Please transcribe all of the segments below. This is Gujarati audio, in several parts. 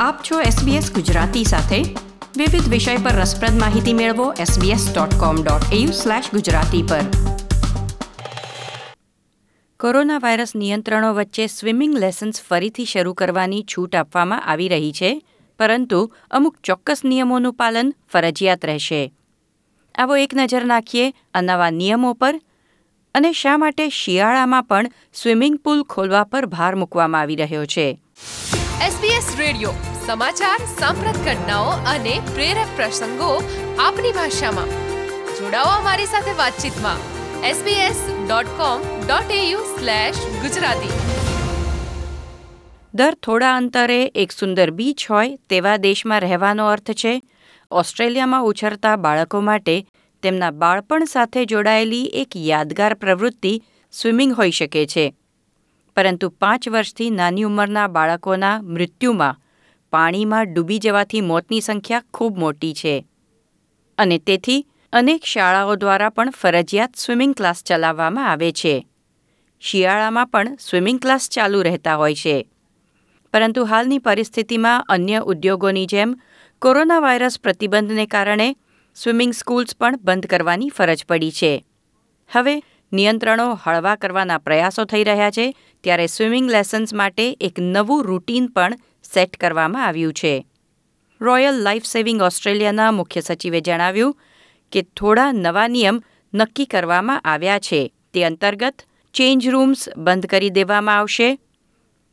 આપ છો SBS ગુજરાતી સાથે. વિવિધ વિષય પર રસપ્રદ માહિતી મેળવો sbs.com.au/gujarati પર. કોરોના વાયરસ નિયંત્રણો વચ્ચે સ્વિમિંગ લેસન્સ ફરીથી શરૂ કરવાની છૂટ આપવામાં આવી રહી છે, પરંતુ અમુક ચોક્કસ નિયમોનું પાલન ફરજિયાત રહેશે. આવો એક નજર નાખીએ આ નવા નિયમો પર અને શા માટે શિયાળામાં પણ સ્વિમિંગ પુલ ખોલવા પર ભાર મૂકવામાં આવી રહ્યો છે. SBS રેડિયો સમાચાર, સાંપ્રત ઘટનાઓ અને પ્રેરક પ્રસંગો આપની ભાષામાં. જોડાઓ અમારી સાથે વાતચીતમાં. sbs.com.au ગુજરાતી. દર થોડા અંતરે એક સુંદર બીચ હોય તેવા દેશમાં રહેવાનો અર્થ છે, ઓસ્ટ્રેલિયામાં ઉછરતા બાળકો માટે તેમના બાળપણ સાથે જોડાયેલી એક યાદગાર પ્રવૃત્તિ સ્વિમિંગ હોઈ શકે છે. પરંતુ પાંચ વર્ષથી નાની ઉંમરના બાળકોના મૃત્યુમાં પાણીમાં ડૂબી જવાથી મોતની સંખ્યા ખૂબ મોટી છે. અને તેથી અનેક શાળાઓ દ્વારા પણ ફરજિયાત સ્વિમિંગ ક્લાસ ચલાવવામાં આવે છે. શિયાળામાં પણ સ્વિમિંગ ક્લાસ ચાલુ રહેતા હોય છે. પરંતુ હાલની પરિસ્થિતિમાં અન્ય ઉદ્યોગોની જેમ કોરોના વાયરસ પ્રતિબંધને કારણે સ્વિમિંગ સ્કૂલ્સ પણ બંધ કરવાની ફરજ પડી છે. હવે નિયંત્રણો હળવા કરવાના પ્રયાસો થઈ રહ્યા છે ત્યારે સ્વિમિંગ લેસન્સ માટે એક નવું રૂટીન પણ સેટ કરવામાં આવ્યું છે. રોયલ લાઈફ સેવિંગ ઓસ્ટ્રેલિયાના મુખ્ય સચિવે જણાવ્યું કે થોડા નવા નિયમ નક્કી કરવામાં આવ્યા છે. તે અંતર્ગત ચેન્જ રૂમ્સ બંધ કરી દેવામાં આવશે.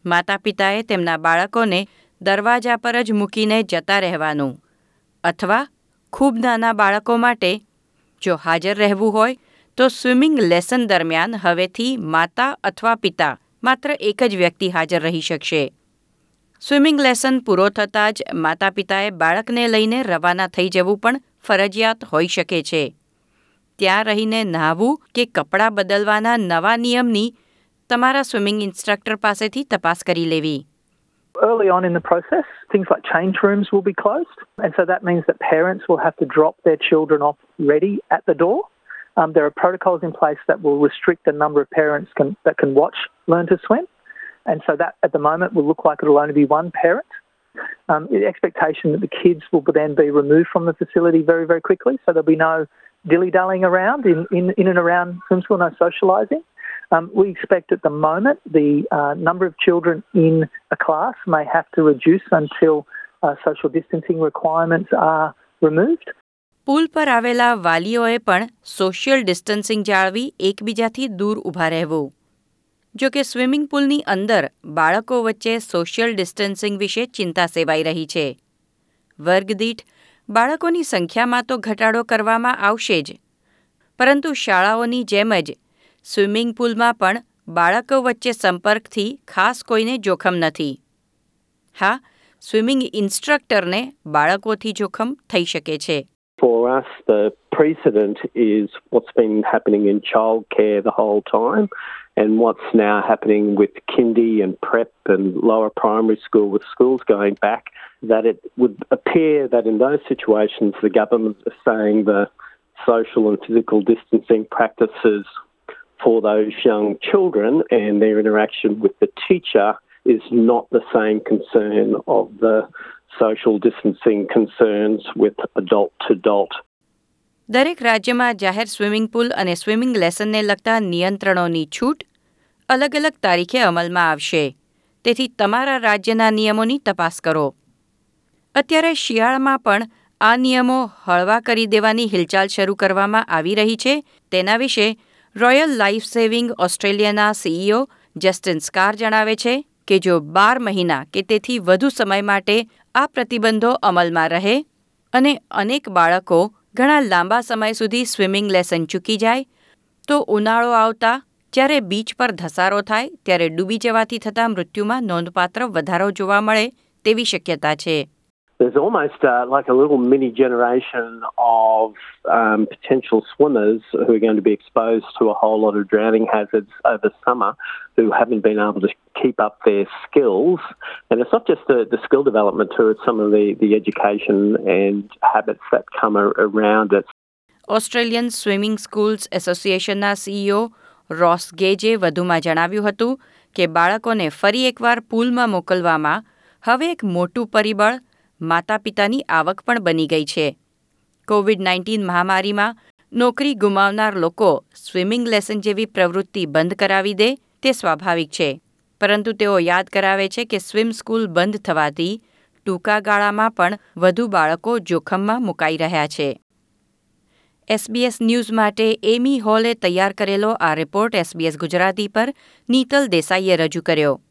માતા પિતાએ તેમના બાળકોને દરવાજા પર જ મૂકીને જતા રહેવાનું. અથવા ખૂબ નાના બાળકો માટે જો હાજર રહેવું હોય તો સ્વિમિંગ લેસન દરમિયાન હવેથી માતા અથવા પિતા માત્ર એક જ વ્યક્તિ હાજર રહી શકશે સ્વિમિંગ લેસન પૂરો થતાં જ માતા પિતાએ બાળકને લઈને રવાના થઈ જવું પણ ફરજિયાત હોઈ શકે છે ત્યાં રહીને નહાવું કે કપડાં બદલવાના નવા નિયમની તમારા સ્વિમિંગ ઇન્સ્ટ્રક્ટર પાસેથી તપાસ કરી લેવી Early on in the process, things like change rooms will be closed. And so that means that parents will have to drop their children off ready at the door. Um, there are protocols in place that will restrict the number of parents can, that can watch Learn to Swim. And so that at the moment will look like it'll only be one parent. Um, the expectation that the kids will then be removed from the facility very, very quickly. So there'll be no dilly dallying around in, in, in and around swim school, no socialising. Um, we expect at the moment the uh, number of children in a class may have to reduce until uh, social distancing requirements are removed. પુલ પર આવેલા વાલીઓએ પણ સોશિયલ ડિસ્ટન્સિંગ જાળવી એકબીજાથી દૂર ઊભા રહેવું જો કે સ્વિમિંગ પુલની અંદર બાળકો વચ્ચે સોશિયલ ડિસ્ટન્સિંગ વિશે ચિંતા સેવાઈ રહી છે. વર્ગદીઠ બાળકોની સંખ્યામાં તો ઘટાડો કરવામાં આવશે જ. પરંતુ શાળાઓની જેમ જ સ્વિમિંગ પુલમાં પણ બાળકો વચ્ચે સંપર્કથી ખાસ કોઈને જોખમ નથી. હા સ્વિમિંગ ઇન્સ્ટ્રક્ટરને બાળકોથી જોખમ થઈ શકે છે. For us, the precedent is what's been happening in childcare the whole time. And what's now happening with kindy and prep and lower primary school with schools going back. That it would appear that in those situations, the government is saying the social and physical distancing practices for those young children and their interaction with the teacher is not the same concern of the social distancing concerns with adult to adult. દરેક રાજ્યમાં જાહેર સ્વિમિંગ પુલ અને સ્વિમિંગ લેસનને લગતા નિયંત્રણોની છૂટ અલગ અલગ તારીખે અમલમાં આવશે. તેથી તમારા રાજ્યના નિયમોની તપાસ કરો. અત્યારે શિયાળામાં પણ આ નિયમો હળવા કરી દેવાની હિલચાલ શરૂ કરવામાં આવી રહી છે. તેના વિશે રોયલ લાઈફ સેવિંગ ઓસ્ટ્રેલિયાના સીઈઓ જસ્ટિન સ્કાર જણાવે છે કે જો બાર મહિના કે તેથી વધુ સમય માટે આ પ્રતિબંધો અમલમાં રહે અને અનેક બાળકો ઘણા લાંબા સમય સુધી સ્વિમિંગ લેસન ચૂકી જાય, તો ઉનાળો આવતા જ્યારે બીચ પર ધસારો થાય, ત્યારે ડૂબી જવાથી થતા મૃત્યુમાં નોંધપાત્ર વધારો જોવા મળે તેવી શક્યતા છે. There's almost uh, like a little mini generation of um, potential swimmers who are going to be exposed to a whole lot of drowning hazards over summer who haven't been able to keep up their skills. And it's not just the, the skill development too, it's some of the, the education and habits that come ar- around it. Australian swimming schools એસોસિએશનના સીઈઓ રોસ ગેજે વધુમાં જણાવ્યું હતું કે બાળકોને ફરી એકવાર પૂલમાં મોકલવામાં હવે એક મોટું પરિબળ માતા પિતાની આવક પણ બની ગઈ છે. કોવિડ નાઇન્ટીન મહામારીમાં નોકરી ગુમાવનાર લોકો સ્વિમિંગ લેસન જેવી પ્રવૃત્તિ બંધ કરાવી દે તે સ્વાભાવિક છે. પરંતુ તેઓ યાદ કરાવે છે કે સ્વિમ સ્કૂલ બંધ થવાથી ટૂંકા ગાળામાં પણ વધુ બાળકો જોખમમાં મુકાઈ રહ્યા છે. એસબીએસ ન્યૂઝ માટે એમી હોલે તૈયાર કરેલો આ રિપોર્ટ એસબીએસ ગુજરાતી પર નીતલ દેસાઈએ રજૂ કર્યો.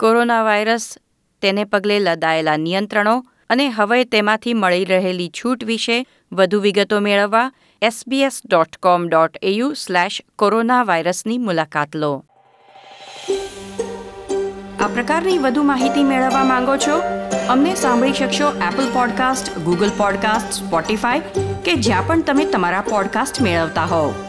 કોરોના વાયરસ તેને પગલે લદાયેલા નિયંત્રણો અને હવે તેમાંથી મળી રહેલી છૂટ વિશે વધુ વિગતો મેળવવા SBS dot com dot AU slash corona વાયરસની મુલાકાત લો. આ પ્રકારની વધુ માહિતી મેળવવા માંગો છો? અમને સાંભળી શકશો Apple podcast Google podcast Spotify કે જ્યાં પણ તમે તમારા પોડકાસ્ટ મેળવતા હોવ.